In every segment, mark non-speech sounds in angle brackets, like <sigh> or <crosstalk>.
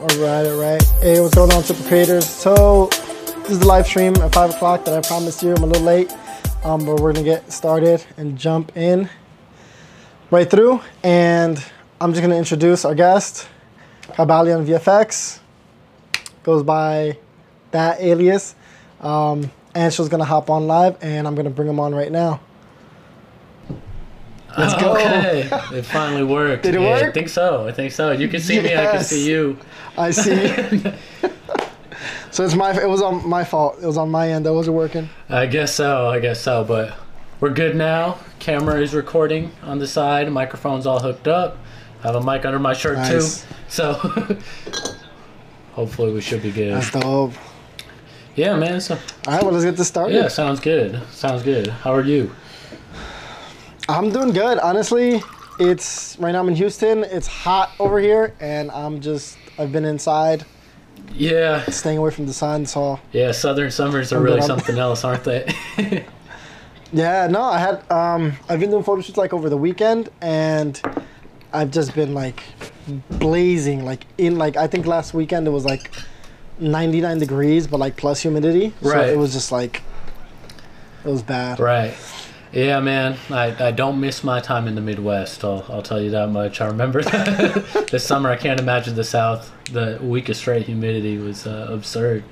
All right, all right. Hey, what's going on, Super Creators? So, this is the live stream at 5 o'clock that I promised you. I'm a little late, um, but we're going to get started and jump in right through. And I'm just going to introduce our guest, Kybalion VFX. Goes by that alias. Um, Anshil's going to hop on live, and I'm going to bring him on right now. Let's go. Okay, it finally worked. Did it Yeah, work? I think so. I think so. You can see me. I can see you. I see. <laughs> so it's my. It was on my fault. It was on my end. That wasn't working. I guess so. I guess so. But we're good now. Camera is recording on the side. Microphone's all hooked up. I have a mic under my shirt Nice. too. So <laughs> hopefully we should be good. That's dope. Yeah, man. So All right, well, let's get this started. yeah, sounds good. Sounds good. How are you? I'm doing good. Honestly, it's right now I'm in Houston. It's hot over here, and I'm just I've been inside, Yeah. staying away from the sun. So Yeah. Southern summers are I'm really something <laughs> else, aren't they? <laughs> yeah, no, I had um I've been doing photo shoots like over the weekend, and I've just been like blazing, like in like I think last weekend it was like 99 degrees, but like plus humidity. So it was just like it was bad. Right. Yeah, man. I, I don't miss my time in the Midwest. I'll, I'll tell you that much. I remember <laughs> this summer. I can't imagine the South. The week of straight humidity was uh, absurd.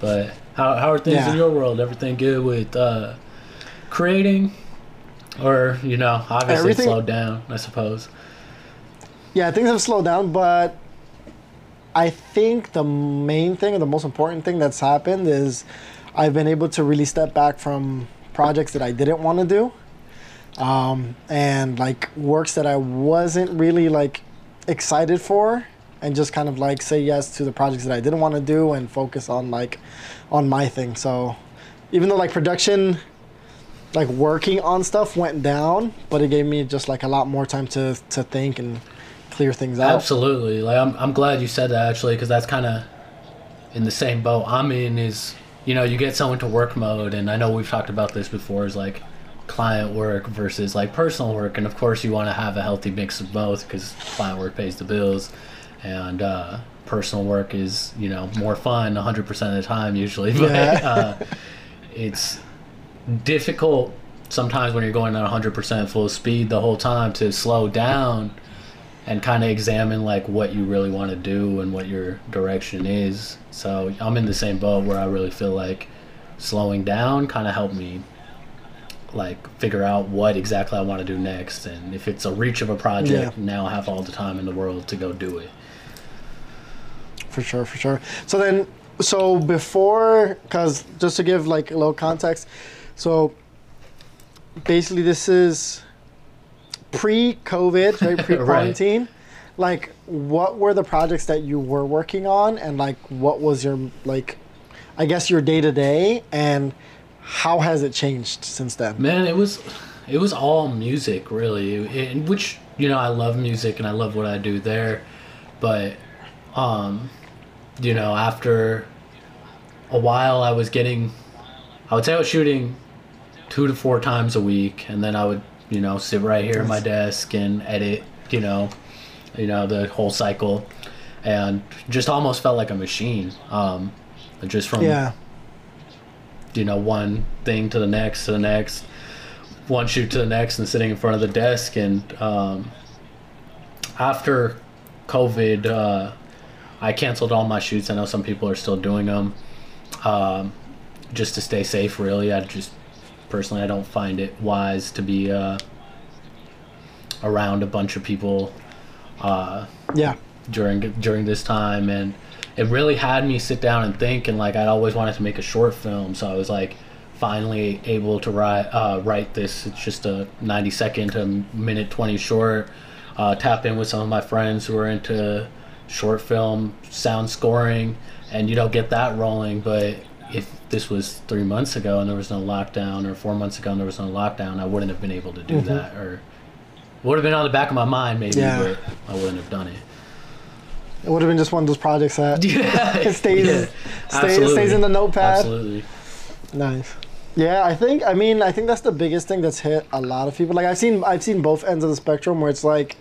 But how, how are things Yeah. in your world? Everything good with uh, creating? Or, you know, obviously Everything- slowed down, I suppose. Yeah, things have slowed down, but I think the main thing or the most important thing that's happened is I've been able to really step back from projects that I didn't want to do. Um, and like works that I wasn't really like excited for and just kind of like say yes to the projects that I didn't want to do and focus on like on my thing. So even though like production like working on stuff went down, but it gave me just like a lot more time to to think and clear things out. Absolutely. Like I'm, I'm glad you said that actually because that's kind of in the same boat I'm in. Is you know you get so into work mode, and I know we've talked about this before. Is like client work versus like personal work, and of course you want to have a healthy mix of both because client work pays the bills, and uh, personal work is you know more fun 100% of the time usually. <laughs> But Yeah. uh, it's difficult sometimes when you're going at 100% full speed the whole time to slow down and kind of examine like what you really want to do and what your direction is. So I'm in the same boat where I really feel like slowing down kind of helped me like figure out what exactly I want to do next and if it's a reach of a project Yeah. now I have all the time in the world to go do it. For sure, for sure. So then, so before, because just to give like a little context, so basically this is pre-COVID, right? <laughs> Pre-quarantine. Like, what were the projects that you were working on, and like, what was your like, I guess your day to day, and how has it changed since then? Man, it was it was all music really, it, which you know I love music and I love what I do there, but um, you know after a while I was getting, I would say I was shooting two to four times a week, and then I would you know sit right here at my desk and edit you know, you know the whole cycle, and just almost felt like a machine. Um, just from Yeah, you know one thing to the next to the next one shoot to the next and sitting in front of the desk. And um, after covid uh, i canceled all my shoots. I know some people are still doing them um, just to stay safe really. I just personally i don't find it wise to be uh, around a bunch of people uh, yeah, during during this time. And it really had me sit down and think and like I'd always wanted to make a short film. So I was like finally able to write uh, write this. It's just a 90 second to minute 20 short. Uh, tap in with some of my friends who are into short film sound scoring and you don't get that rolling. But if this was three months ago and there was no lockdown or four months ago and there was no lockdown I wouldn't have been able to do that or would have been on the back of my mind maybe Yeah. but I wouldn't have done it it would have been just one of those projects that <laughs> yeah, <laughs> it stays yeah, stays, stays in the notepad. Absolutely. Nice. Yeah, I think I mean I think that's the biggest thing that's hit a lot of people. Like I've seen I've seen both ends of the spectrum where it's like,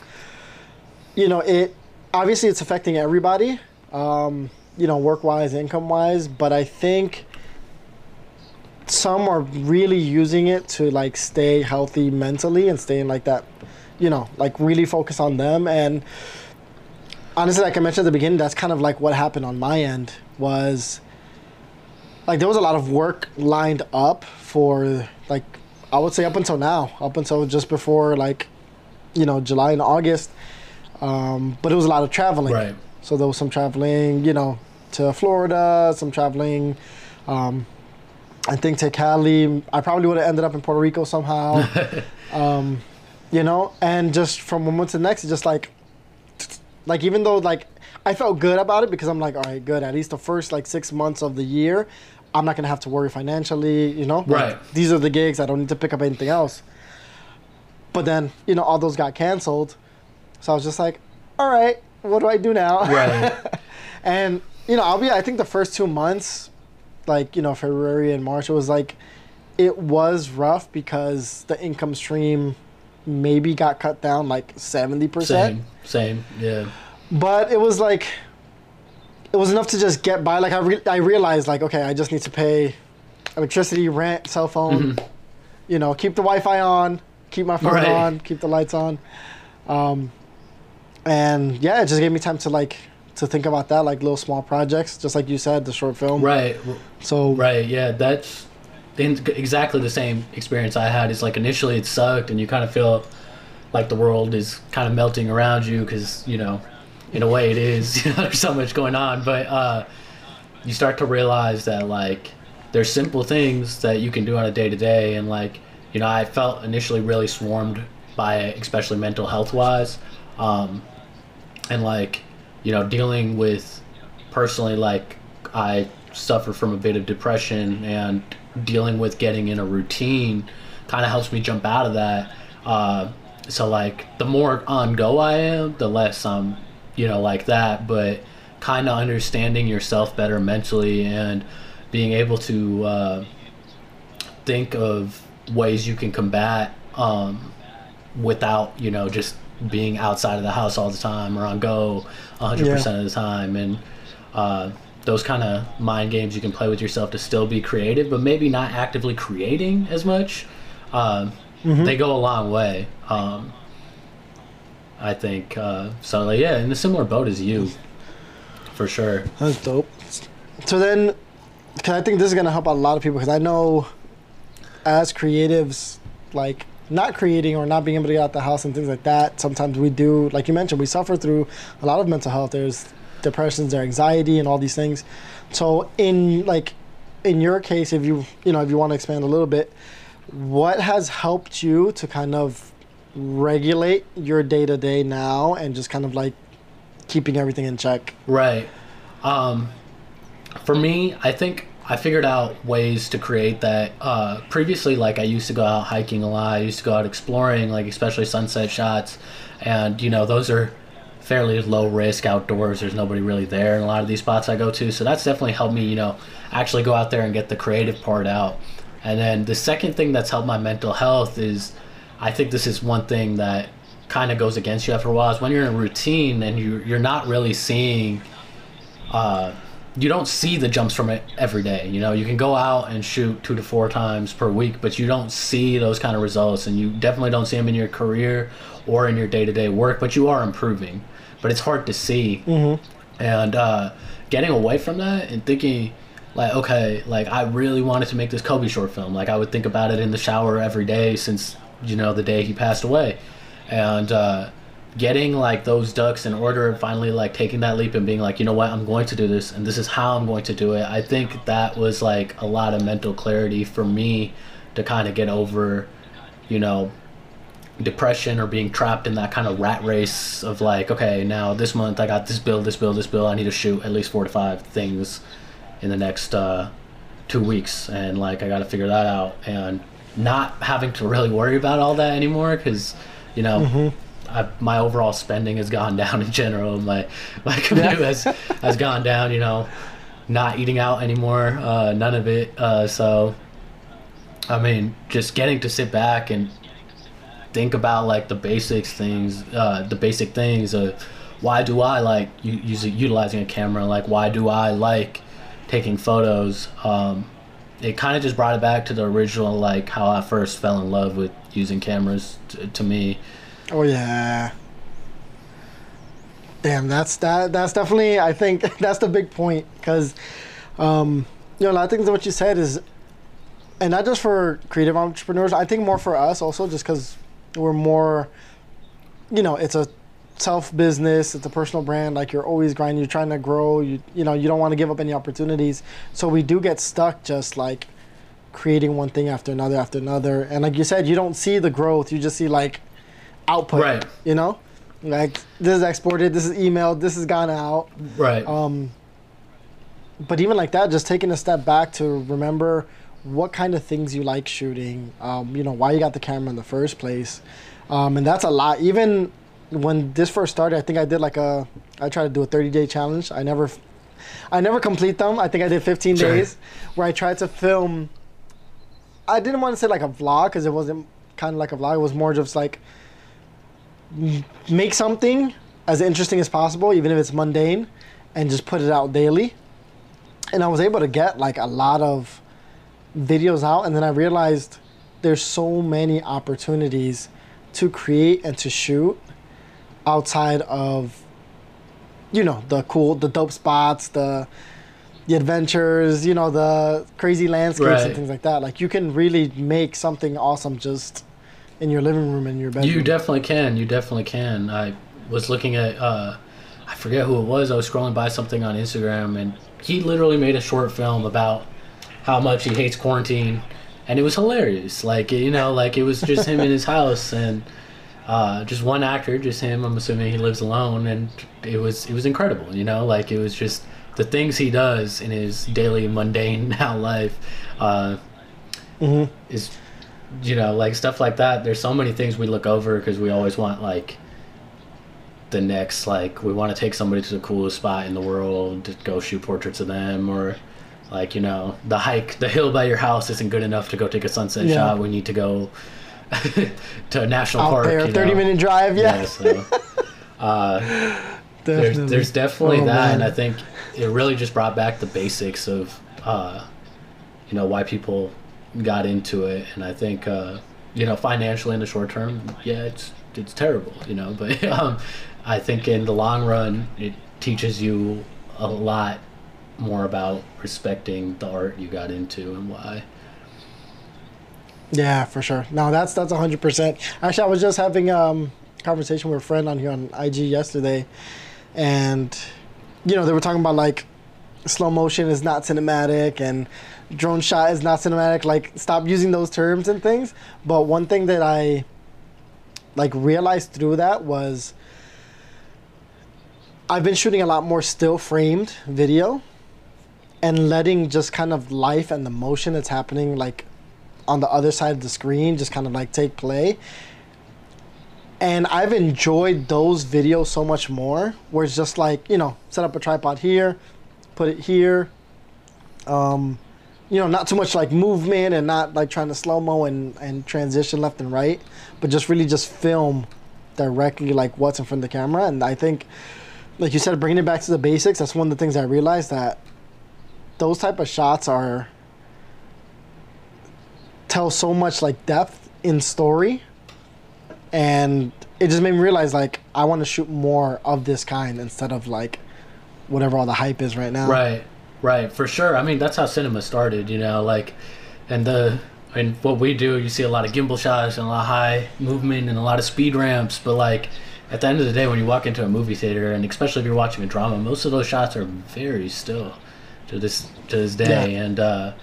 you know, it obviously it's affecting everybody, um, you know, work wise, income wise. But I think some are really using it to like stay healthy mentally and staying like that, you know, like really focus on them. And honestly, like I mentioned at the beginning, that's kind of like what happened on my end was like there was a lot of work lined up for like I would say up until now, up until just before like you know July and August. Um, but it was a lot of traveling. Right. So there was some traveling, you know, to Florida, some traveling. Um, I think to Cali. I probably would have ended up in Puerto Rico somehow. <laughs> um, you know, and just from one month to the next, it's just like, like even though like I felt good about it because I'm like, all right, good. At least the first like six months of the year, I'm not gonna have to worry financially. You know, Like, Right. these are the gigs. I don't need to pick up anything else. But then you know all those got canceled, so I was just like, all right, what do I do now? Right. <laughs> and you know, I'll be. I think the first two months, like you know, February and March, it was like, it was rough because the income stream maybe got cut down like seventy percent Same. Same. Yeah. but it was like it was enough to just get by like i, re- I realized like okay i just need to pay electricity rent cell phone you know keep the wi-fi on keep my phone Right. on keep the lights on um, and yeah it just gave me time to like to think about that like little small projects just like you said the short film Right. so Right. Yeah. That's exactly the same experience I had. Is like initially it sucked, and you kind of feel like the world is kind of melting around you because you know, in a way it is. <laughs> You know, there's so much going on, but uh, you start to realize that like there's simple things that you can do on a day to day, and like you know, I felt initially really swarmed by it, especially mental health wise, um, and like you know, dealing with personally like I suffer from a bit of depression and dealing with getting in a routine kind of helps me jump out of that. Uh, so like the more on go I am, the less I'm, you know, like that. But kind of understanding yourself better mentally and being able to uh, think of ways you can combat um, without you know just being outside of the house all the time or on go 100% Yeah. of the time and uh, those kind of mind games you can play with yourself to still be creative but maybe not actively creating as much um, they go a long way um, i think uh, so like, yeah in a similar boat as you for sure That's dope. So then, because I think this is gonna help out a lot of people. Because I know, as creatives, like not creating or not being able to get out the house and things like that. Sometimes we do, like you mentioned, we suffer through a lot of mental health. There's depressions, there's anxiety, and all these things. So in like, in your case, if you you know if you want to expand a little bit, what has helped you to kind of regulate your day to day now and just kind of like keeping everything in check? Right. Um, for me, I think I figured out ways to create that. Uh, previously, like I used to go out hiking a lot. I used to go out exploring, like especially sunset shots, and you know those are fairly low risk outdoors. There's nobody really there in a lot of these spots I go to, so that's definitely helped me, you know, actually go out there and get the creative part out. And then the second thing that's helped my mental health is, I think this is one thing that kind of goes against you after a while is when you're in a routine and you you're not really seeing uh, you don't see the jumps from it every day. You know, you can go out and shoot two to four times per week, but you don't see those kind of results, and you definitely don't see them in your career or in your day to day work. But you are improving, but it's hard to see. Mm-hmm. And uh, getting away from that and thinking, like, okay, like I really wanted to make this Kobe short film. Like I would think about it in the shower every day since you know the day he passed away, and. Uh, getting like those ducks in order and finally like taking that leap and being like you know what? I'm going to do this and this is how i'm going to do it. I think that was like a lot of mental clarity for me to kind of get over you know depression or being trapped in that kind of rat race of like okay now this month i got this bill this bill this bill. I need to shoot at least four to five things in the next uh, two weeks and like i got to figure that out. And not having to really worry about all that anymore because you know I, my overall spending has gone <laughs> down in general. My my commute has has gone down. You know, not eating out anymore. Uh, none of it. Uh, so I mean, just getting to sit back and think about like the basics things, uh, the basic things of why do I like using utilizing a camera? Like why do I like taking photos? Um, it kind of just brought it back to the original, like how I first fell in love with using cameras. T- to me, Oh yeah. Damn, that's that. That's definitely. I think <laughs> that's the big point because, um, you know, a lot of things that what you said is, and not just for creative entrepreneurs. I think more for us also, just because we're more, you know, it's a self business. It's a personal brand. Like you're always grinding. You're trying to grow. You you know you don't want to give up any opportunities. So we do get stuck just like creating one thing after another after another. And like you said, you don't see the growth. You just see like output. Right. You know, like this is exported, this is emailed, this has gone out. right? Um, but even like that, just taking a step back to remember what kind of things you like shooting. Um, you know, why you got the camera in the first place. Um, and that's a lot. Even when this first started, I think I did like a, I tried to do a 30 day challenge. I never, I never complete them. I think I did 15 Sure. days where I tried to film. I didn't want to say like a vlog because it wasn't kind of like a vlog. It was more just like make something as interesting as possible, even if it's mundane, and just put it out daily. And I was able to get like a lot of videos out, and then I realized there's so many opportunities to create and to shoot outside of you know the cool the dope spots the the adventures you know the crazy landscapes and things like that like you can really make something awesome just in your living room in your bedroom You definitely can. You definitely can. I was looking at, uh, I forget who it was. I was scrolling by something on Instagram, and he literally made a short film about how much he hates quarantine, and it was hilarious. Like you know, like it was just him in his house and uh, just one actor, just him. I'm assuming he lives alone, and it was it was incredible. You know, like it was just the things he does in his daily mundane <laughs> now life. Uh, Mhm. is you know like stuff like that there's so many things we look over because we always want like the next like we want to take somebody to the coolest spot in the world to go shoot portraits of them or like you know the hike the hill by your house isn't good enough to go take a sunset Yeah. shot we need to go <laughs> to a national out park there you 30 know? minute drive yeah, yeah so uh there's, definitely. there's definitely Oh, that, and. I think it really just brought back the basics of, uh, you know, why people got into it, and I think, uh, you know, financially in the short term, yeah, it's it's terrible, you know, <laughs> but um, I think in the long run, it teaches you a lot more about respecting the art you got into and why. Yeah, for sure. No, that's that's hundred percent. Actually, I was just having um conversation with a friend on here on IG yesterday, and you know they were talking about like slow motion is not cinematic and drone shot is not cinematic. Like, stop using those terms and things. But one thing that I like realized through that was I've been shooting a lot more still framed video and letting just kind of life and the motion that's happening like on the other side of the screen just kind of like take play and i've enjoyed those videos so much more where it's just like you know set up a tripod here put it here. Um you know not too much like movement and not like trying to slow mo and and transition left and right but just really just film directly like what's in front of the camera. And i think like you said bringing it back to the basics that's one of the things i realized that those type of shots are tell so much like depth in story. And it just made me realize like i want to shoot more of this kind instead of like whatever all the hype is right now Right, right, for sure. I mean, that's how cinema started, you know, like, and the, and what we do, you see a lot of gimbal shots and a lot of high movement and a lot of speed ramps, but like, at the end of the day, when you walk into a movie theater, and especially if you're watching a drama, most of those shots are very still to this to this day. Yeah. And uh,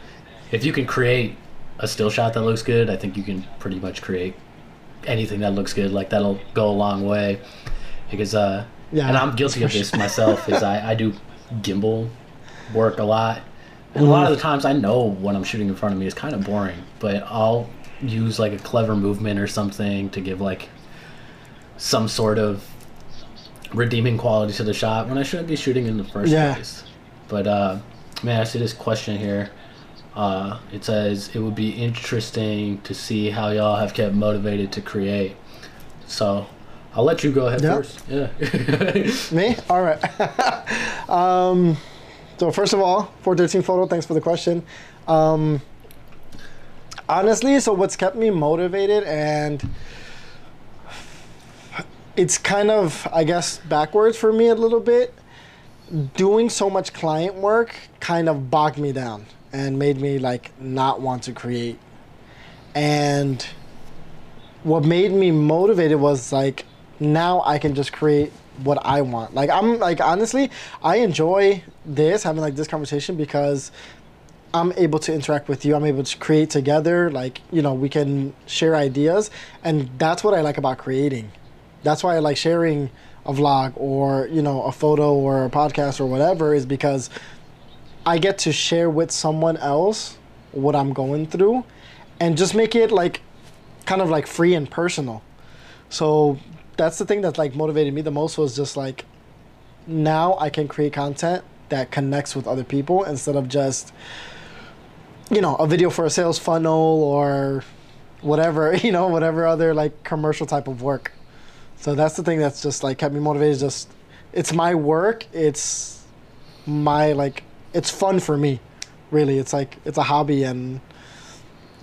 if you can create a still shot that looks good, I think you can pretty much create anything that looks good. Like that'll go a long way. Because uh, Yeah, and I'm guilty of this myself. Is I, I do gimbal work a lot, and a lot of the times I know what I'm shooting in front of me is kind of boring, but I'll use like a clever movement or something to give like some sort of redeeming quality to the shot when I shouldn't be shooting in the first Yeah. place. But uh, man, I see this question here. Uh, it says it would be interesting to see how y'all have kept motivated to create. So I'll let you go ahead Yeah. first. Yeah. <laughs> Me? All right. <laughs> um, so first of all, 413 photo. Thanks for the question. Um, honestly, so what's kept me motivated and it's kind of, I guess, backwards for me a little bit. Doing so much client work kind of bogged me down and made me like not want to create. And what made me motivated was like now I can just create what I want. Like I'm like honestly, I enjoy this having like this conversation because I'm able to interact with you. I'm able to create together. Like you know, we can share ideas, and that's what I like about creating. That's why I like sharing a vlog or you know a photo or a podcast or whatever is because I get to share with someone else what I'm going through, and just make it like kind of like free and personal. So that's the thing that like motivated me the most was just like now I can create content that connects with other people instead of just you know a video for a sales funnel or whatever <laughs> you know whatever other like commercial type of work. So that's the thing that's just like kept me motivated. Just it's my work. It's my like it's fun for me. Really, it's like it's a hobby and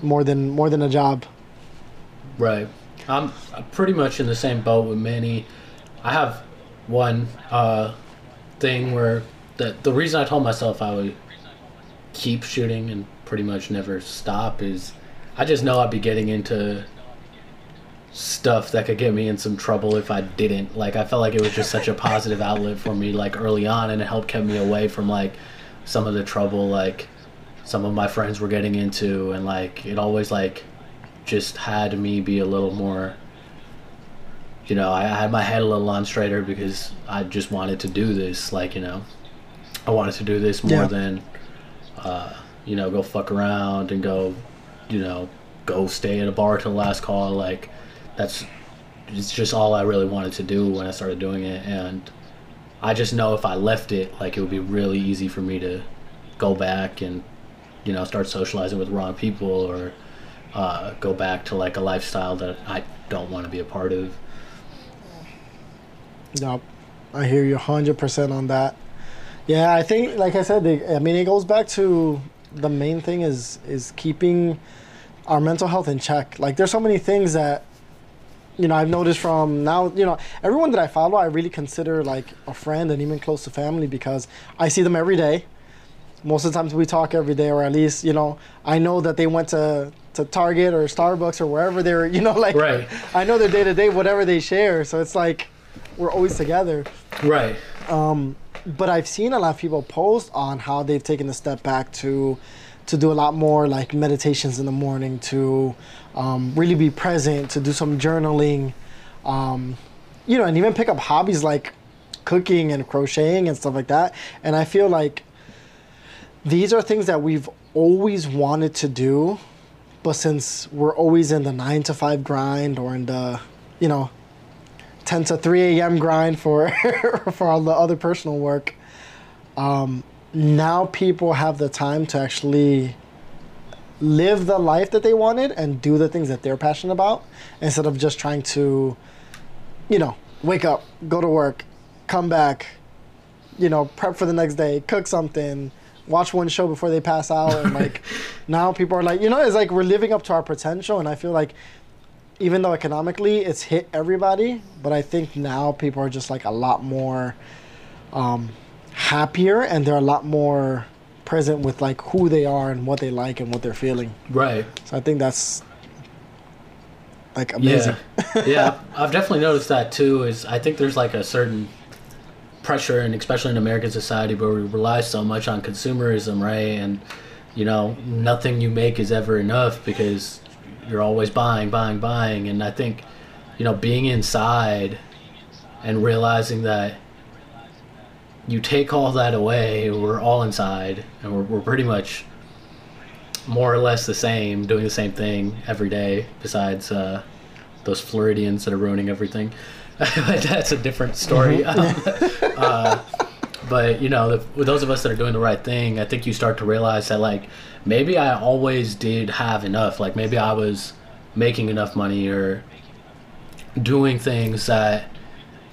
more than more than a job. Right. I'm pretty much in the same boat with many. I have one uh, thing where the the reason I told myself I would keep shooting and pretty much never stop is I just know I'd be getting into stuff that could get me in some trouble if I didn't. Like I felt like it was just such a positive outlet for me like early on and it helped kept me away from like some of the trouble like some of my friends were getting into and like it always like just had me be a little more you know I, had my head a little on straighter because i just wanted to do this like you know i wanted to do this more Yeah. than uh, you know go fuck around and go you know go stay at a bar till the last call like that's it's just all i really wanted to do when i started doing it and i just know if i left it like it would be really easy for me to go back and you know start socializing with wrong people or uh, go back to like a lifestyle that I don't want to be a part of. Yep. I hear you 100% on that. Yeah, I think, like I said, they, I mean, it goes back to the main thing is is keeping our mental health in check. Like, there's so many things that, you know, I've noticed from now, you know, everyone that I follow, I really consider like a friend and even close to family because I see them every day. Most of the times we talk every day, or at least, you know, I know that they went to, to Target or Starbucks or wherever they're, <laughs> you know, like, Right. I know their day to day, whatever they share. So it's like, we're always together. Right. But I've seen a lot of people post on how they've taken a step back to to do a lot more like meditations in the morning, to um, really be present, to do some journaling, um, you know, and even pick up hobbies like cooking and crocheting and stuff like that. And I feel like these are things that we've always wanted to do, but since we're always in the nine to five grind or in the, you know, 10 to 3 a.m. grind for <laughs> for all the other personal work. Um, now people have the time to actually live the life that they wanted and do the things that they're passionate about instead of just trying to, you know, wake up, go to work, come back, you know, prep for the next day, cook something, watch one show before they pass out, and like <laughs> now people are like, you know, it's like we're living up to our potential, and I feel like even though economically it's hit everybody, but I think now people are just like a lot more um, happier and they're a lot more present with like who they are and what they like and what they're feeling. Right. So I think that's like amazing. Yeah. yeah. I've definitely noticed that too. Is I think there's like a certain pressure, and especially in American society, where we rely so much on consumerism, right? And you know, nothing you make is ever enough because you're always buying, buying, buying. And I think, you know, being inside and realizing that you take all that away, we're all inside, and we're, we're pretty much more or less the same, doing the same thing every day, besides uh, those Floridians that are ruining everything. <laughs> That's a different story. Um, uh, but you know, the, with those of us that are doing the right thing, I think you start to realize that like maybe I always did have enough. Like maybe I was making enough money or doing things that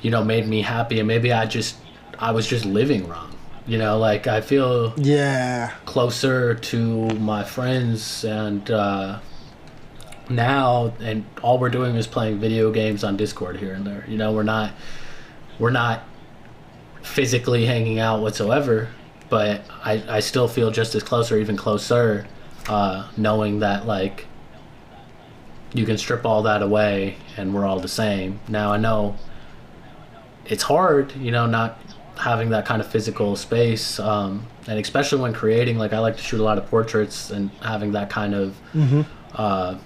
you know made me happy, and maybe I just I was just living wrong. You know, like I feel Yeah. closer to my friends and uh, now and all we're doing is playing video games on discord here and there you know we're not we're not physically hanging out whatsoever but i, I still feel just as close or even closer uh, knowing that like you can strip all that away and we're all the same. Now i know it's hard you know not having that kind of physical space um, and especially when creating like i like to shoot a lot of portraits and having that kind of uh,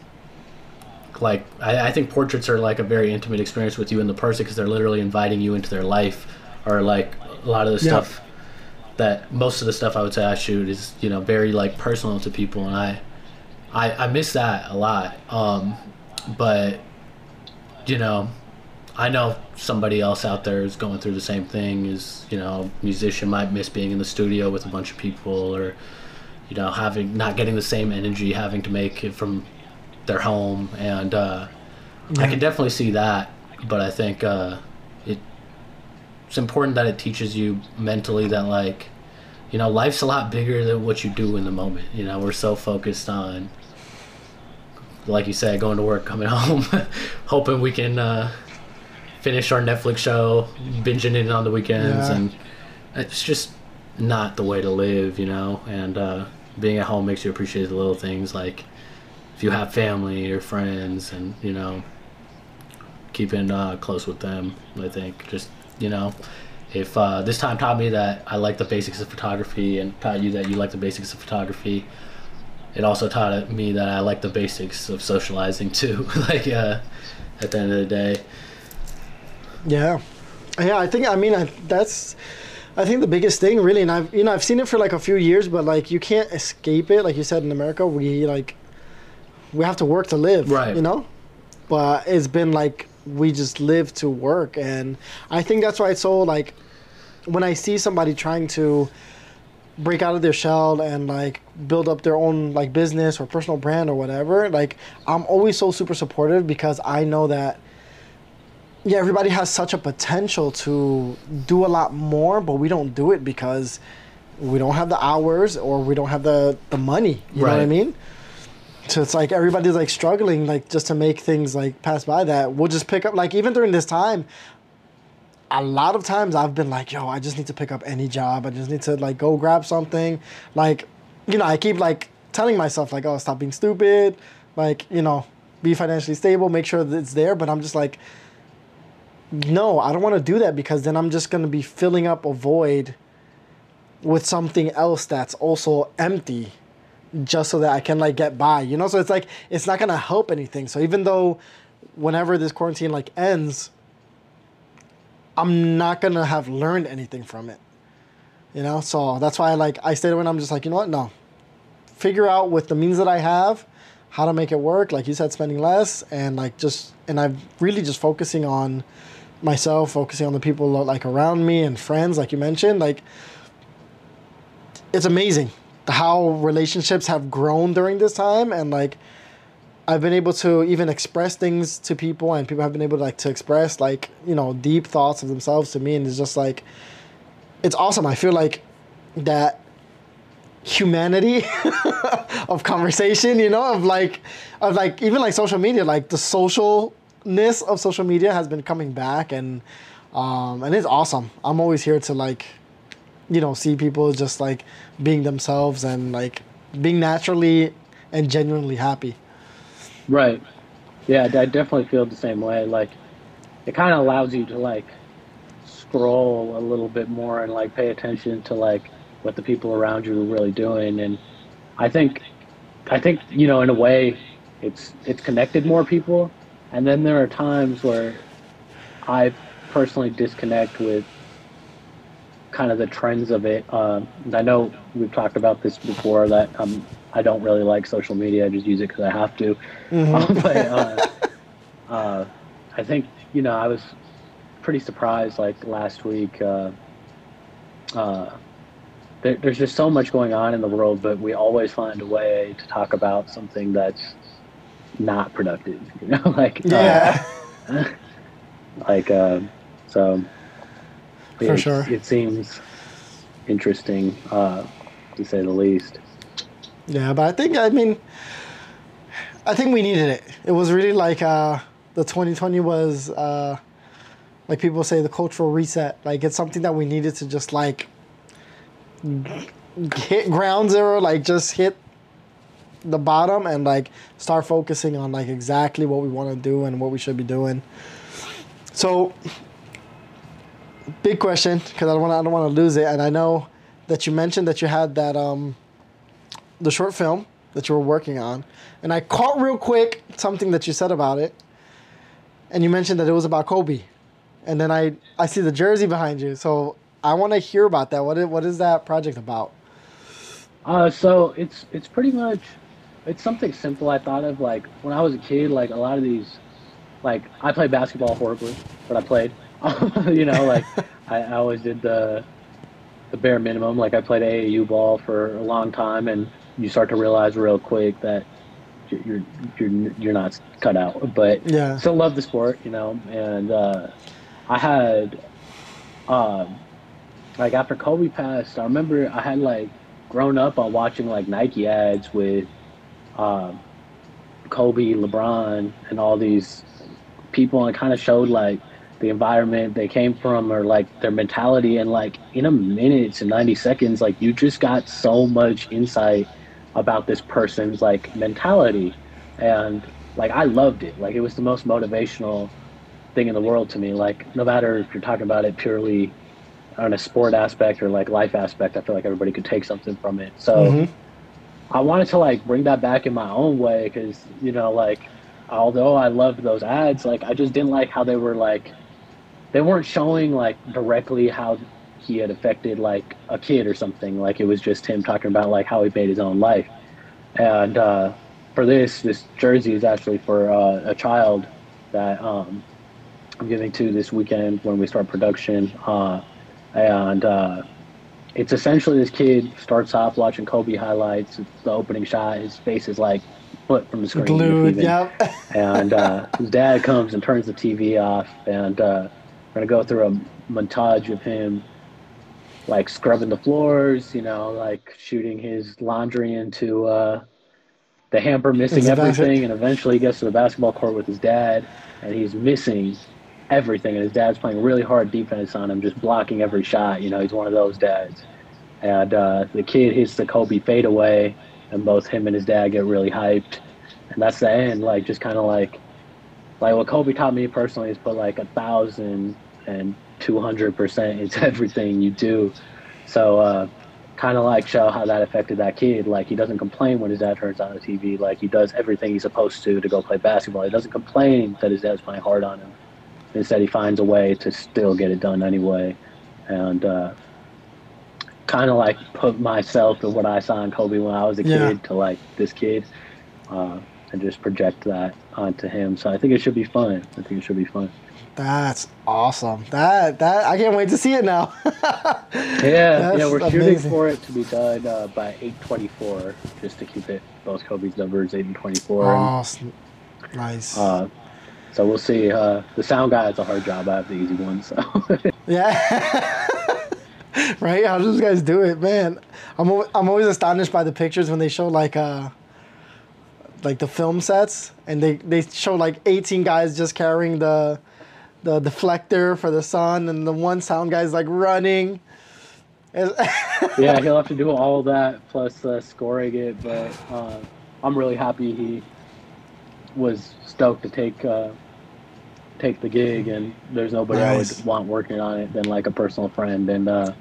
like I, I think portraits are like a very intimate experience with you and the person because they're literally inviting you into their life or like a lot of the Yeah. stuff that most of the stuff i would say i shoot is you know very like personal to people and i i, I miss that a lot um, but you know I know somebody else out there is going through the same thing. Is you know, musician might miss being in the studio with a bunch of people, or you know, having not getting the same energy, having to make it from their home, and uh, I can definitely see that. But I think uh, it's important that it teaches you mentally that like, you know, life's a lot bigger than what you do in the moment. You know, we're so focused on. Like you said, going to work, coming <laughs> home, hoping we can uh, finish our Netflix show, binging it on the weekends, Yeah. and it's just not the way to live, you know. And uh, being at home makes you appreciate the little things, like if you have family or friends, and you know, keeping uh, close with them. I think just you know, if uh, this time taught me that I like the basics of photography, and taught you that you like the basics of photography. It also taught me that I like the basics of socializing too. <laughs> like uh, at the end of the day. Yeah, yeah. I think I mean I, that's I think the biggest thing really, and I've you know I've seen it for like a few years, but like you can't escape it. Like you said in America, we like we have to work to live. Right. You know, but it's been like we just live to work, and I think that's why it's so like when I see somebody trying to break out of their shell and like build up their own like business or personal brand or whatever like i'm always so super supportive because i know that yeah, everybody has such a potential to do a lot more, but we don't do it because we don't have the hours or we don't have the the money. You know what I mean? So it's like everybody's like struggling like just to make things like pass by that. We'll just pick up like even during this time, a lot of times I've been like, yo, I just need to pick up any job. I just need to like go grab something. Like, you know, I keep like telling myself like, oh, stop being stupid. Like, you know, be financially stable, make sure that it's there. But I'm just like, no, I don't want to do that because then I'm just going to be filling up a void with something else that's also empty just so that I can like get by, you know? So it's like it's not to help anything. So even though whenever this quarantine like ends, I'm not to have learned anything from it. You know? So that's why I like I stayed away and I'm just like, you know what? No. Figure out with the means that I have how to make it work, like you said spending less and like just and I'm really just focusing on myself, focusing on the people like around me and friends, like you mentioned, like it's amazing how relationships have grown during this time and like I've been able to even express things to people and people have been able to like to express like, you know, deep thoughts of themselves to me and it's just like it's awesome. I feel like that humanity <laughs> of conversation, you know, of like of like even like social media, like the socialness of social media has been coming back and um and it's awesome. I'm always here to like you know, see people just like being themselves and like being naturally and genuinely happy. Right. Yeah, I definitely feel the same way. Like, it kind of allows you to like scroll a little bit more and like pay attention to like what the people around you are really doing. And I think, I think you know, in a way, it's it's connected more people. And then there are times where I personally disconnect with kind of the trends of it. Um, I know we've talked about this before that um, I don't really like social media. I just use it because I have to. <laughs> but uh, <laughs> uh, I think you know I was pretty surprised. Like last week, uh, uh, there, there's just so much going on in the world, but we always find a way to talk about something that's not productive. <laughs> You know, like Yeah. uh, like uh, so. For it, sure. it seems interesting uh, to say the least. Yeah, but I think I mean, I think we needed it. It was really like uh, the 2020 was uh, like people say the cultural reset. Like it's something that we needed to just like hit ground zero, like just hit the bottom and like start focusing on like exactly what we want to do and what we should be doing. So, big question because I don't want I don't want to lose it, and I know that you mentioned that you had that um the short film that you were working on, and I caught real quick something that you said about it, and you mentioned that it was about Kobe, and then I I see the jersey behind you, so I want to hear about that. What is what is that project about? Uh, so it's it's pretty much it's something simple. I thought of like when I was a kid, like a lot of these, like I played basketball horribly, but I played. <laughs> you know, like I, I always did the the bare minimum. Like I played AAU ball for a long time, and you start to realize real quick that you're you're you're not cut out. But Yeah. still love the sport, you know. And uh, I had, um, like after Kobe passed, I remember I had like grown up on watching like Nike ads with um, Kobe, LeBron, and all these people, and kind of showed like the environment they came from or like their mentality. And like in a minute to 90 seconds, like you just got so much insight about this person's like mentality. And like I loved it. Like it was the most motivational thing in the world to me. Like no matter if you're talking about it purely on a sport aspect or like life aspect, I feel like everybody could take something from it. So Mhm. I wanted to like bring that back in my own way because you know like although I loved those ads, like I just didn't like how they were like they weren't showing like directly how he had affected like a kid or something. Like it was just him talking about like how he made his own life. And uh, for this, this jersey is actually for uh, a child that um, I'm giving to this weekend when we start production. Uh, and uh, it's essentially this kid starts off watching Kobe highlights. It's the opening shot. His face is like foot from the screen. Glued. Yep. And uh, <laughs> his dad comes and turns the TV off, and uh, gonna go through a montage of him like scrubbing the floors, you know, like shooting his laundry into uh, the hamper, missing basket. everything, and eventually he gets to the basketball court with his dad, and he's missing everything, and his dad's playing really hard defense on him, just blocking every shot. You know, he's one of those dads. And uh, the kid hits the Kobe fadeaway, and both him and his dad get really hyped, and that's the end. Like just kind of like, like what Kobe taught me personally is put like a thousand and two hundred percent into <laughs> everything you do. So uh, kind of like show how that affected that kid. Like he doesn't complain when his dad turns on the TV. Like he does everything he's supposed to to go play basketball. He doesn't complain that his dad's playing hard on him. Instead, he finds a way to still get it done anyway, and uh, kind of like put myself and what I saw in Kobe when I was a Yeah. kid to like this kid, uh, and just project that onto him. So I think it should be fun. I think it should be fun. That's awesome. That that I can't wait to see it now. <laughs> Yeah, That's yeah, we're shooting for it to be done uh, by eight twenty-four, just to keep it both Kobe's numbers eight and twenty-four. and, oh, nice. uh, so we'll see. Uh, the sound guy has a hard job. I have the easy one. So <laughs> yeah. <laughs> right? How do those guys do it, man? I'm I'm always astonished by the pictures when they show like uh like the film sets and they they show like 18 guys just carrying the the deflector for the sun and the one sound guy's like running. <laughs> Yeah, he'll have to do all that plus uh, scoring it. But uh, I'm really happy he was stoked to take uh, take the gig, and there's nobody I would want working on it than like a personal friend. And uh,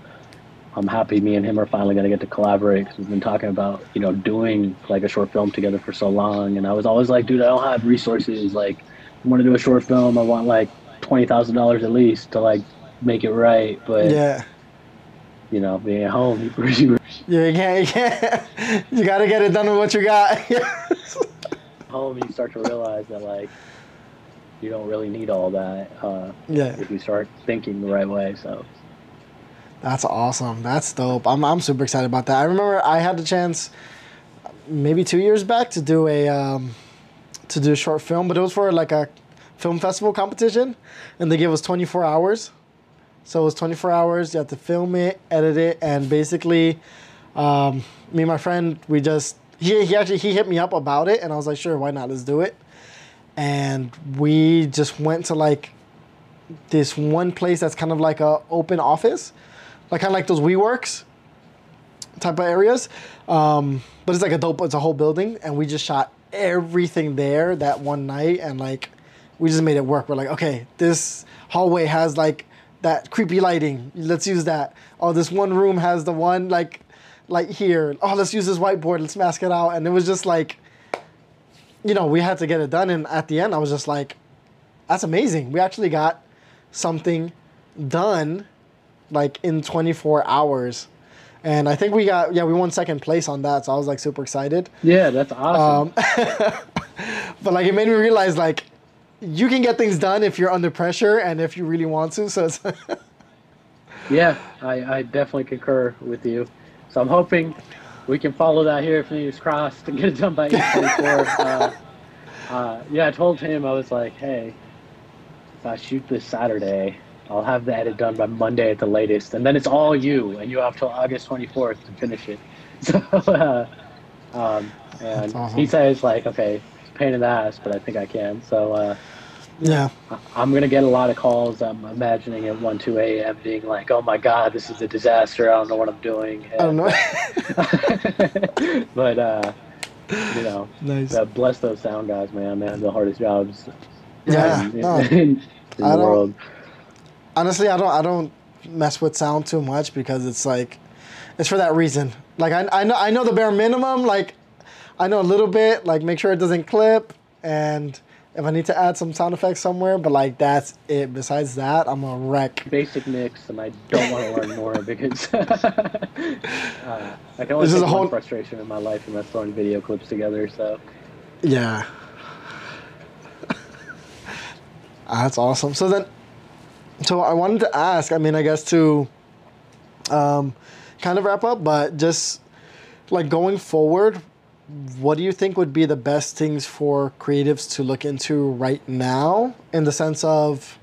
I'm happy me and him are finally going to get to collaborate because we've been talking about you know doing like a short film together for so long. And I was always like, dude, I don't have resources. Like, I want to do a short film. I want like twenty thousand dollars at least to like make it right. But yeah. you know, being at home, you, you Yeah, you can't, you can't. <laughs> You gotta get it done with what you got. <laughs> home, you start to realize that like you don't really need all that uh, yeah. if you start thinking the right way. So That's awesome. That's dope. I'm I'm super excited about that. I remember I had the chance, maybe two years back, to do a um, to do a short film, but it was for like a film festival competition, and they gave us 24 hours. So it was 24 hours. You had to film it, edit it, and basically, um, me and my friend, we just he he actually he hit me up about it, and I was like, sure, why not? Let's do it. And we just went to like this one place that's kind of like a open office, like kind of like those WeWorks type of areas. Um, but it's like a dope. It's a whole building, and we just shot everything there that one night, and like we just made it work. We're like, okay, this hallway has like that creepy lighting. Let's use that. Oh, this one room has the one like light here. Oh, let's use this whiteboard. Let's mask it out. And it was just like, you know, we had to get it done. And at the end, I was just like, that's amazing. We actually got something done like in 24 hours. And I think we got, yeah, we won second place on that. So I was like super excited. Yeah, that's awesome. Um, <laughs> but like it made me realize like you can get things done if you're under pressure and if you really want to. So it's <laughs> yeah, I, I definitely concur with you. So I'm hoping we can follow that here, if fingers crossed, and get it done by 8:24. <laughs> uh, uh, yeah, I told him I was like, hey, if I shoot this Saturday, I'll have the edit done by Monday at the latest, and then it's all you, and you have till August 24th to finish it. <laughs> So, uh, um, and awesome. he says like, okay, pain in the ass, but I think I can. So. Uh, yeah. I'm gonna get a lot of calls. I'm imagining at one, two a.m. being like, "Oh my God, this is a disaster. I don't know what I'm doing." I don't know. <laughs> but uh, you know, nice. uh, bless those sound guys, man. They have the hardest jobs Yeah. in, no. in, in I the don't- world. honestly, I don't I don't mess with sound too much because it's like it's for that reason. Like I, I know I know the bare minimum. Like I know a little bit. Like make sure it doesn't clip, and if I need to add some sound effects somewhere, but like that's it. Besides that, I'm a wreck. Basic mix, and I don't want to learn more because <laughs> uh, I can only This is take a whole- frustration in my life, and that's throwing video clips together. So Yeah. Ah, <laughs> That's awesome. So then, so I wanted to ask. I mean, I guess to um, kind of wrap up, but just like going forward, what do you think would be the best things for creatives to look into right now, in the sense of,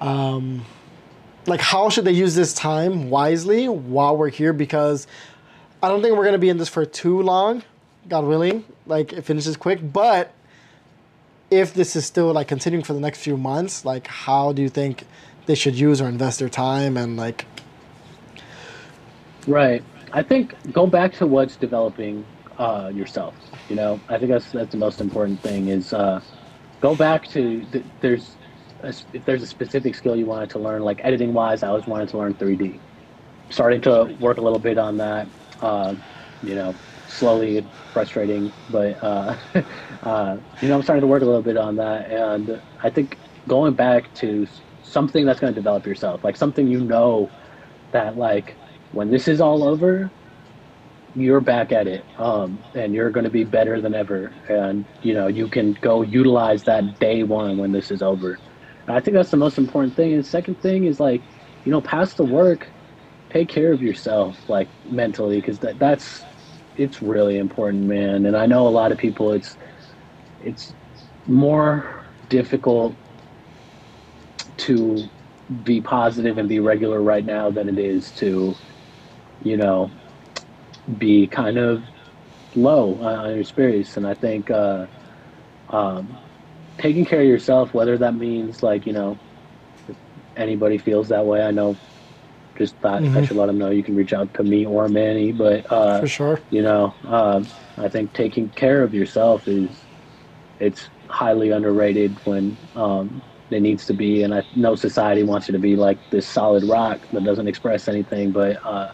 um, like how should they use this time wisely while we're here? Because I don't think we're gonna be in this for too long, God willing. Like it finishes quick, but if this is still like continuing for the next few months, like how do you think they should use or invest their time and like Right. I think go back to what's developing uh, yourself. You know, I think that's that's the most important thing is uh, go back to th- there's a, if there's a specific skill you wanted to learn, like editing wise, I always wanted to learn 3D. Starting to work a little bit on that. Uh, you know, slowly, frustrating, but uh, <laughs> uh, you know, I'm starting to work a little bit on that, and I think going back to something that's going to develop yourself, like something you know that like when this is all over, you're back at it, um, and you're going to be better than ever. And you know you can go utilize that day one when this is over. And I think that's the most important thing. And second thing is like, you know, past the work, take care of yourself, like mentally, because that that's it's really important, man. And I know a lot of people, it's it's more difficult to be positive and be regular right now than it is to, you know, be kind of low on your spirits. And I think uh, um, taking care of yourself, whether that means like, you know, if anybody feels that way, I know just thought I Mhm. should let them know you can reach out to me or Manny. But, uh, for sure? you know, um, I think taking care of yourself is it's highly underrated when um, it needs to be. And I know society wants you to be like this solid rock that doesn't express anything, but uh,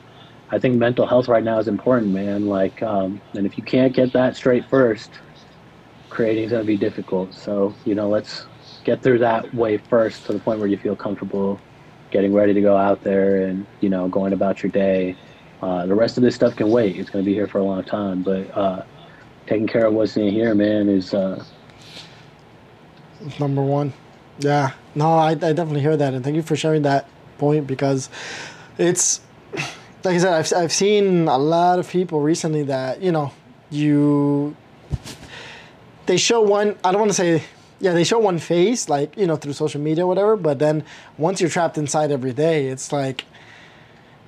I think mental health right now is important, man. Like, um, and if you can't get that straight first, creating is going to be difficult. So, you know, let's get through that way first to the point where you feel comfortable getting ready to go out there and, you know, going about your day. Uh, the rest of this stuff can wait. It's going to be here for a long time. But uh, taking care of what's in here, man, is uh, Number one. Yeah. No, I, I definitely hear that, and thank you for sharing that point because it's like I said, I've, I've seen a lot of people recently that you know you they show one. I don't want to say yeah, they show one face like you know through social media whatever, but then once you're trapped inside every day, it's like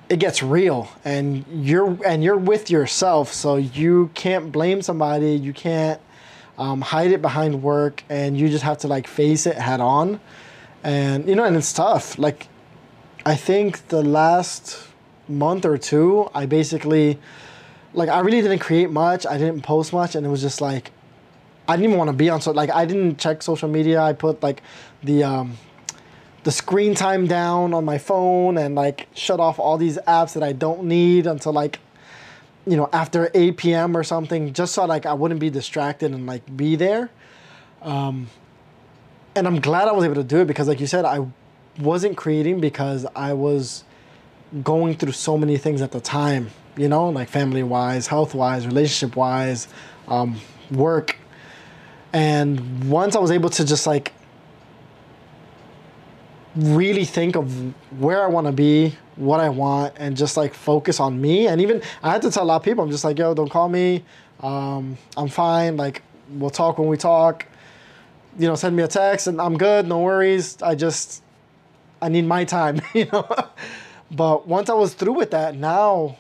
it gets real and you're and you're with yourself so you can't blame somebody you can't um, hide it behind work and you just have to like face it head on and you know and it's tough like i think the last month or two i basically like i really didn't create much i didn't post much and it was just like i didn't even want to be on so like i didn't check social media i put like the um the screen time down on my phone and like shut off all these apps that I don't need until like you know after 8 p.m. or something just so like I wouldn't be distracted and like be there um, and I'm glad I was able to do it because like you said I wasn't creating because I was going through so many things at the time you know like family wise health wise relationship wise um, work and once I was able to just like really think of where I want to be, what I want, and just like focus on me. And even I had to tell a lot of people, I'm just like, yo, don't call me. Um, I'm fine. Like, we'll talk when we talk. You know, send me a text and I'm good. No worries. I just, I need my time, <laughs> you know? But once I was through with that, now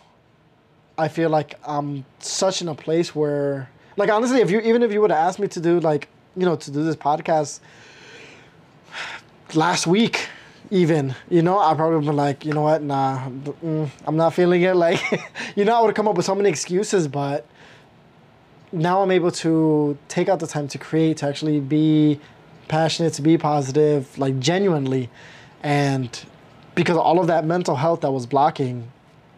I feel like I'm such in a place where, like, honestly, if you, even if you would have asked me to do, like, you know, to do this podcast, last week even you know i probably been like you know what? Nah mm, i'm not feeling it. <laughs> Like you know i would have come up with so many excuses but now i'm able to take out the time to create to actually be passionate to be positive like genuinely. And because all of that mental health that was blocking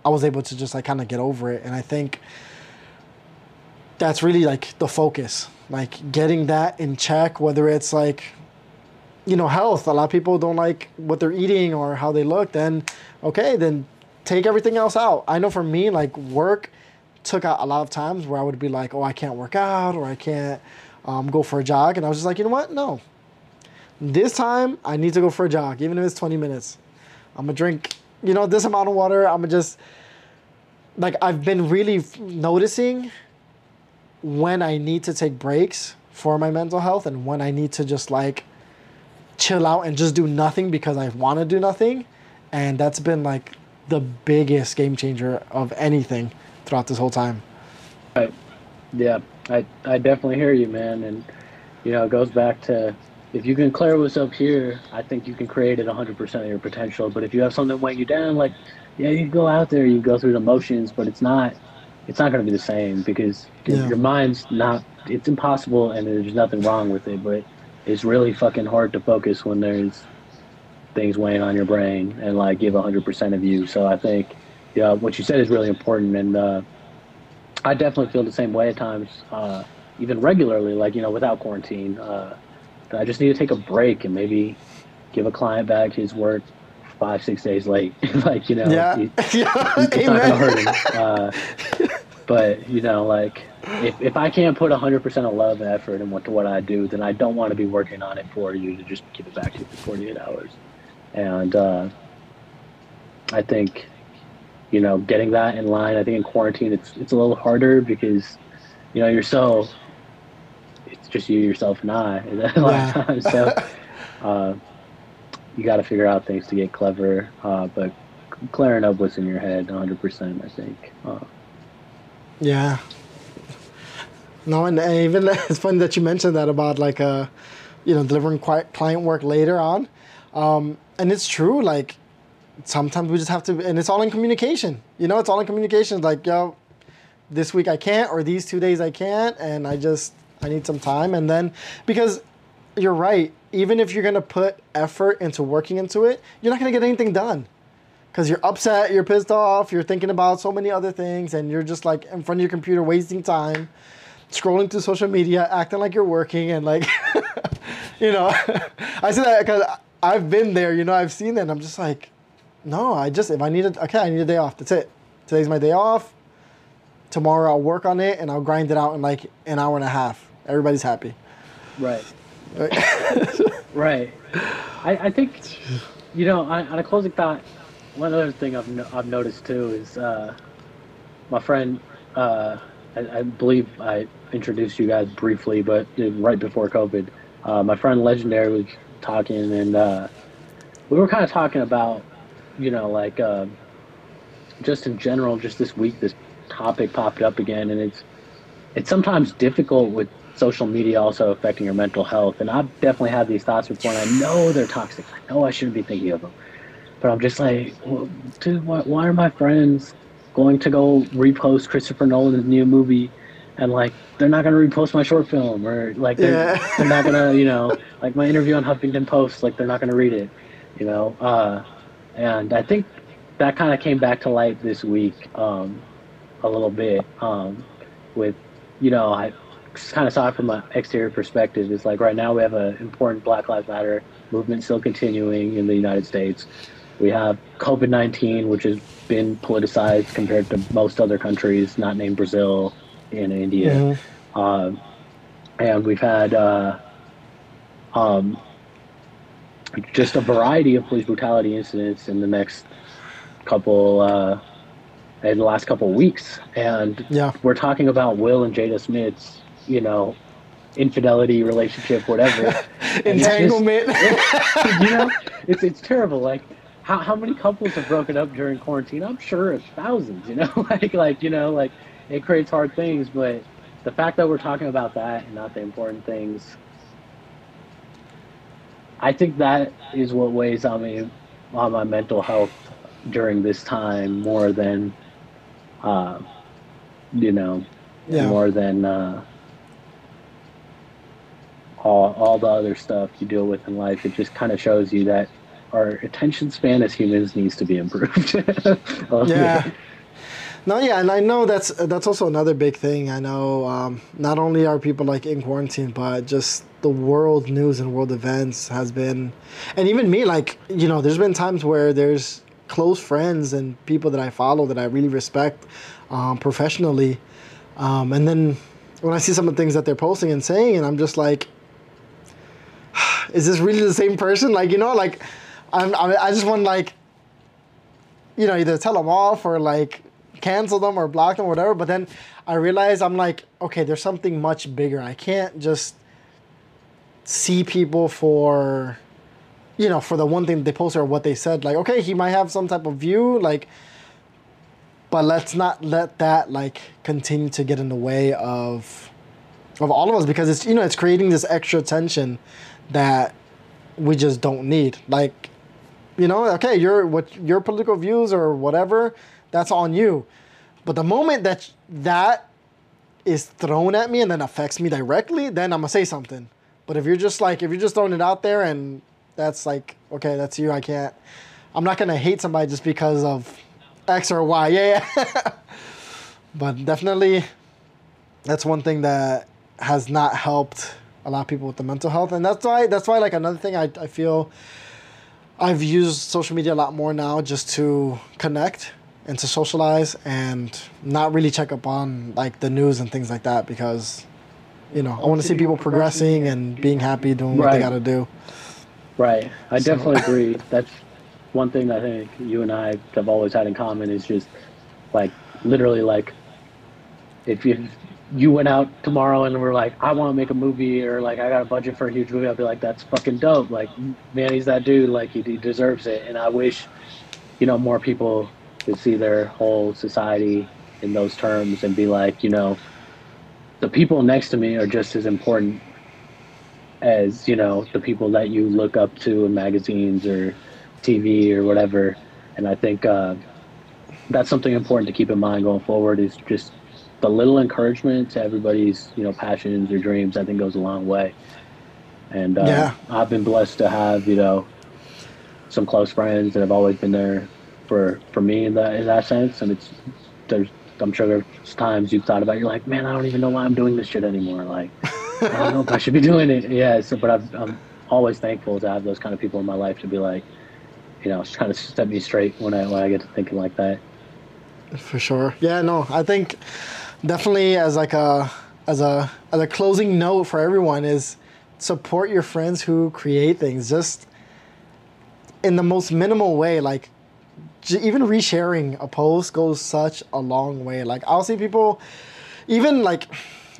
i was able to just like kind of get over it. And i think that's really like the focus. Like getting that in check whether it's like you know health. A lot of people don't like what they're eating or how they look then okay then take everything else out. I know for me like work took out a lot of times where i would be like oh i can't work out or i can't um, go for a jog and i was just like you know what? No. This time i need to go for a jog even if it's 20 minutes i'm gonna drink you know this amount of water i'm gonna just like i've been really noticing when i need to take breaks for my mental health and when i need to just like chill out and just do nothing because I want to do nothing. And that's been like the biggest game changer of anything throughout this whole time. Right. Yeah, I, I definitely hear you, man. And, you know, it goes back to if you can clear what's up here, I think you can create it 100% of your potential. But if you have something weighing you down, like, yeah, you go out there, you go through the motions, but it's not, it's not going to be the same because Yeah. your mind's not, it's impossible and there's nothing wrong with it. But it's really fucking hard to focus when there's things weighing on your brain and like give 100% of you. So I think, yeah, what you said is really important. And, uh, I definitely feel the same way at times, uh, even regularly, like, you know, without quarantine. Uh, I just need to take a break and maybe give a client back his work five, six days late. <laughs> like, you know, Yeah. he- <laughs> yeah. it's not going to hurt Amen. him. Uh, but, you know, like, if, if I can't put 100% of love and effort into what, to what I do, then I don't want to be working on it for you to just give it back to you for 48 hours. And uh, I think, you know, getting that in line, I think in quarantine it's it's a little harder because, you know, you're so, just you, yourself, and I <laughs> a lot Yeah. of times. So <laughs> uh, you got to figure out things to get clever, uh, but clearing up what's in your head 100%, I think. Uh, Yeah. No, and, even <laughs> it's funny that you mentioned that about like uh, you know, delivering client work later on, um, and it's true. Like sometimes we just have to, and it's all in communication. You know, it's all in communication. Like yo, this week I can't, or these two days I can't, and I just I need some time, and then because you're right. Even if you're gonna put effort into working into it, you're not gonna get anything done because you're upset, you're pissed off, you're thinking about so many other things, and you're just like in front of your computer wasting time, scrolling through social media, acting like you're working, and like, <laughs> you know, <laughs> I say that because I've been there, you know, I've seen that, and I'm just like, no, I just, if I need it, okay, I need a day off, that's it. Today's my day off. Tomorrow I'll work on it and I'll grind it out in like an hour and a half. Everybody's happy. Right. <laughs> right. I, I think you know, on, on a closing thought, one other thing I've no, I've noticed too is uh, my friend. Uh, I, I believe I introduced you guys briefly, but right before COVID, uh, my friend Legendary was talking, and uh, we were kind of talking about, you know, like uh, just in general, just this week, this topic popped up again, and it's it's sometimes difficult with social media also affecting your mental health. And I've definitely had these thoughts before, and I know they're toxic. I know I shouldn't be thinking of them, but I'm just like, well, dude, why, why are my friends going to go repost Christopher Nolan's new movie? And like they're not gonna repost my short film, or like they're, Yeah. they're not gonna, you know, <laughs> like my interview on Huffington Post, like they're not gonna read it, you know. Uh, and I think that kind of came back to light this week um, a little bit um, with, you know, I kind of saw it from an exterior perspective. It's like right now we have an important Black Lives Matter movement still continuing in the United States. We have COVID 19, which has been politicized compared to most other countries, not named Brazil and India. Mhm. Um, and we've had uh, um, just a variety of police brutality incidents in the next couple, uh, in the last couple weeks. And Yeah. we're talking about Will and Jada Smith's, you know, infidelity relationship, whatever. <laughs> It's just- Entanglement. <laughs> you know, it's it's terrible. Like, how how many couples have broken up during quarantine? I'm sure it's thousands. You know, <laughs> like like you know, like it creates hard things. But the fact that we're talking about that and not the important things, I think that is what weighs on me on my mental health during this time more than, uh, you know, yeah. more than uh, all, all the other stuff you deal with in life. It just kind of shows you that our attention span as humans needs to be improved. <laughs> Yeah. No, yeah, and I know that's that's also another big thing. I know um, not only are people like in quarantine, but just the world news and world events has been, and even me, like you know, there's been times where there's close friends and people that I follow that I really respect um, professionally, um, and then when I see some of the things that they're posting and saying, and I'm just like, <sighs> is this really the same person? Like you know, like I'm, I, I just want like you know, either tell them off or like cancel them or block them or whatever. But then I realize I'm like, okay, there's something much bigger. I can't just see people for, you know, for the one thing they posted or what they said. Like, okay, he might have some type of view, like, but let's not let that like continue to get in the way of of all of us because it's you know it's creating this extra tension that we just don't need. Like you know, okay, your what your political views or whatever, that's on you. But the moment that that is thrown at me and then affects me directly, then I'm gonna say something. But if you're just like if you're just throwing it out there and that's like okay, that's you, I can't. I'm not gonna hate somebody just because of X or Y. Yeah, yeah. <laughs> but definitely, that's one thing that has not helped a lot of people with the mental health, and that's why that's why like another thing I I feel I've used social media a lot more now just to connect and to socialize and not really check up on like the news and things like that because you know I want to see people progressing and being happy doing what they got to do. Right. I So- definitely <laughs> agree. That's one thing I think you and I have always had in common is just like literally like if you you went out tomorrow and were like, I want to make a movie or like I got a budget for a huge movie, I'd be like, that's fucking dope. Like, man, he's that dude. Like, he, he deserves it. And I wish, you know, more people could see their whole society in those terms and be like, you know, the people next to me are just as important as you know the people that you look up to in magazines or TV or whatever. And I think uh, that's something important to keep in mind going forward. Is just the little encouragement to everybody's you know passions or dreams. I think goes a long way. And uh, Yeah. I've been blessed to have you know some close friends that have always been there for for me in that in that sense. And it's there's I'm sure there's times you've thought about it, you're like, man, I don't even know why I'm doing this shit anymore. Like. I don't know if I should be <laughs> doing it. Yeah, so, but I've, I'm always thankful to have those kind of people in my life to be like, you know, just kind of set me straight when I when I get to thinking like that. For sure. Yeah, no, I think definitely as like a as a as a closing note for everyone is support your friends who create things. Just in the most minimal way, like even resharing a post goes such a long way. Like I'll see people, even like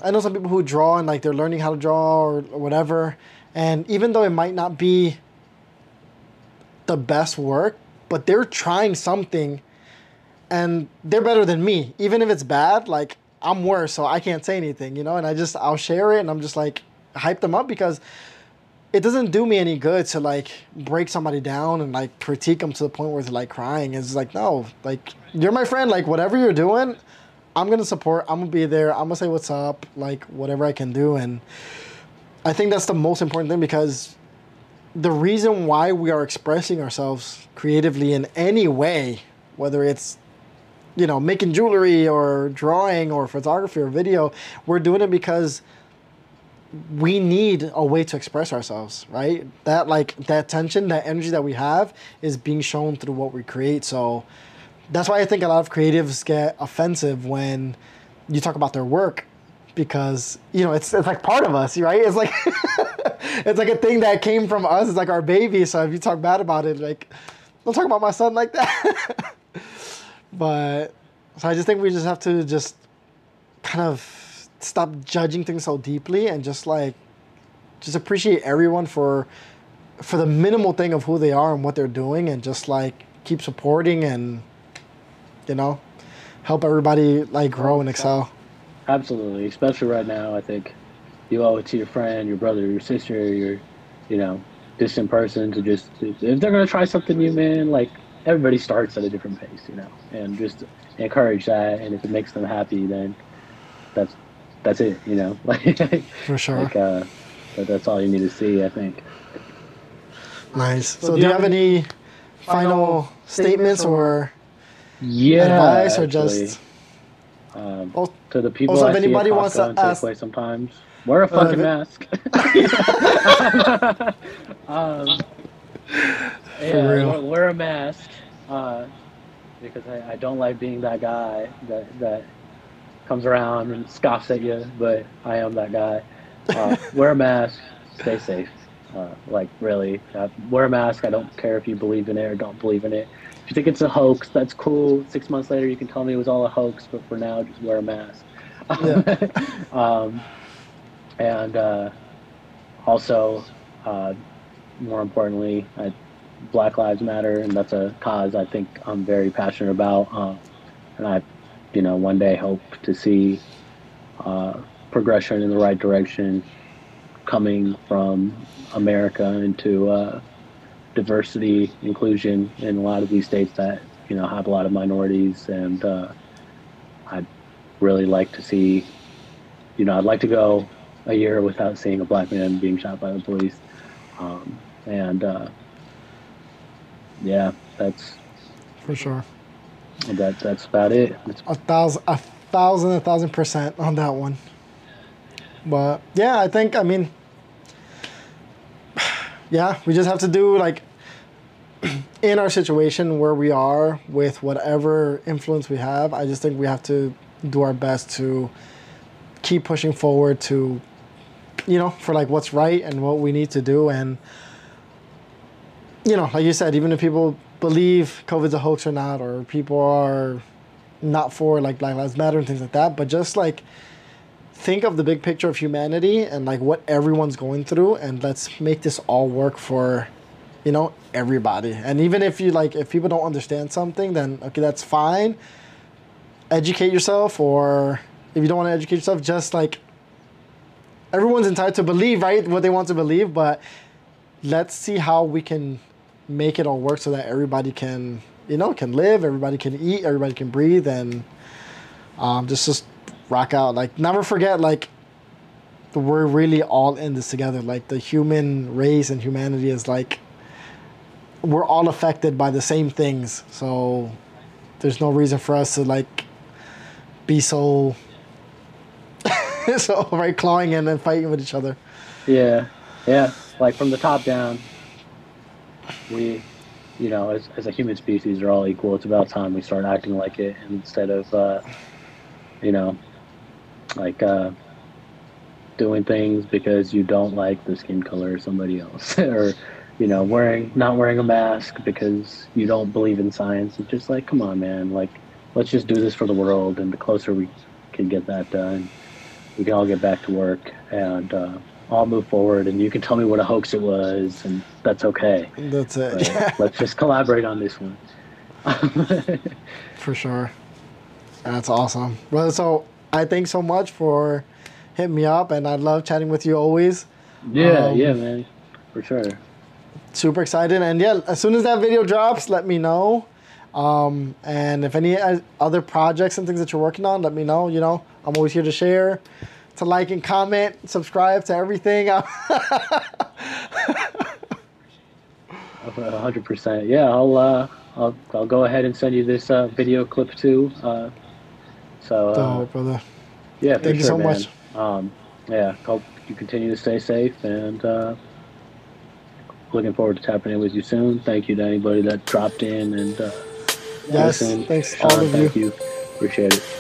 I know some people who draw and like they're learning how to draw or, or whatever, and even though it might not be the best work, but they're trying something, and they're better than me. Even if it's bad, like I'm worse, so I can't say anything, you know. And I just I'll share it, and I'm just like hype them up because it doesn't do me any good to like break somebody down and like critique them to the point where they're like crying. It's like no, like you're my friend. Like whatever you're doing, I'm gonna support. I'm gonna be there. I'm gonna say what's up. Like whatever I can do, and I think that's the most important thing because the reason why we are expressing ourselves creatively in any way, whether it's you know making jewelry or drawing or photography or video, we're doing it because we need a way to express ourselves, right? That like that tension, that energy that we have is being shown through what we create. So that's why I think a lot of creatives get offensive when you talk about their work because you know it's it's like part of us, right? It's like <laughs> it's like a thing that came from us. It's like our baby. So if you talk bad about it, like don't talk about my son like that. <laughs> but so I just think we just have to just kind of stop judging things so deeply and just like just appreciate everyone for for the minimal thing of who they are and what they're doing and just like keep supporting and you know help everybody like grow and excel Absolutely, especially right now. I think you owe it to your friend, your brother, your sister, your, you know, distant person to just if they're gonna try something new, man. Like everybody starts at a different pace, you know, and just encourage that. And if it makes them happy, then that's that's it, you know. <laughs> Like for sure like uh, that, that's all you need to see, I think. nice so, do you have any final statements or Yeah. advice or actually. just um, oh, to the people Also, I if anybody wants to ask- Safeway sometimes, wear a fucking if- mask. <laughs> <laughs> um, yeah, wear, a mask uh, because I, I don't like being that guy that that comes around and scoffs at you, but I am that guy. Uh, <laughs> wear a mask, stay safe. Uh, like really, uh, wear a mask. I don't care if you believe in it or don't believe in it. If you think it's a hoax, that's cool. Six months later, you can tell me it was all a hoax, but for now, just wear a mask. <laughs> um, and uh, also, uh, more importantly, I, Black Lives Matter, and that's a cause I think I'm very passionate about. Uh, and I, you know, one day hope to see uh, progression in the right direction coming from America into uh, diversity, inclusion in a lot of these states that you know have a lot of minorities, and uh, I'd really like to see. You know, I'd like to go a year without seeing a black man being shot by the police, um, and uh, yeah, that's for sure. that that's about it. It's, a thousand a thousand a thousand percent on that one. But yeah i think i mean <sighs> yeah we just have to do like <clears throat> in our situation where we are with whatever influence we have i just think we have to do our best to keep pushing forward to you know for like what's right and what we need to do. And you know like you said even if people believe covid's a hoax or not or people are not for like black lives matter and things like that but just like think of the big picture of humanity and like what everyone's going through and let's make this all work for you know everybody. And even if you like if people don't understand something then okay that's fine. Educate yourself or if you don't want to educate yourself just like everyone's entitled to believe right what they want to believe but let's see how we can make it all work so that everybody can you know can live everybody can eat everybody can breathe and um, just just rock out. Like never forget like we're really all in this together. Like the human race and humanity is like we're all affected by the same things. So there's no reason for us to like be so <laughs> so right clawing and then fighting with each other. Yeah, yeah, like from the top down, we, you know, as, as a human species, are all equal. It's about time we start acting like it instead of, uh, you know, like uh, doing things because you don't like the skin color of somebody else, <laughs> or you know, wearing not wearing a mask because you don't believe in science. It's just like, come on, man. Like, let's just do this for the world, and the closer we can get that done, we can all get back to work and uh, all move forward. And you can tell me what a hoax it was, and that's okay. That's it. But Yeah, <laughs> let's just collaborate on this one. <laughs> for sure. That's awesome. Well, so I thank so much for hitting me up, and I love chatting with you always. Yeah, Um, yeah, man, for sure. super excited and yeah as soon as that video drops let me know um, and if any uh, other projects and things that you're working on let me know you know i'm always here to share to like and comment subscribe to everything <laughs> hundred percent. Yeah, I'll uh, I'll I'll go ahead and send you this uh, video clip too. Uh, so uh, Dope, brother yeah, Thank you sure, so man. much. Um, yeah, hope you continue to stay safe and uh, looking forward to tapping in with you soon. Thank you to anybody that dropped in and uh, yes listened. thanks Sean, all of you thank you. Appreciate it.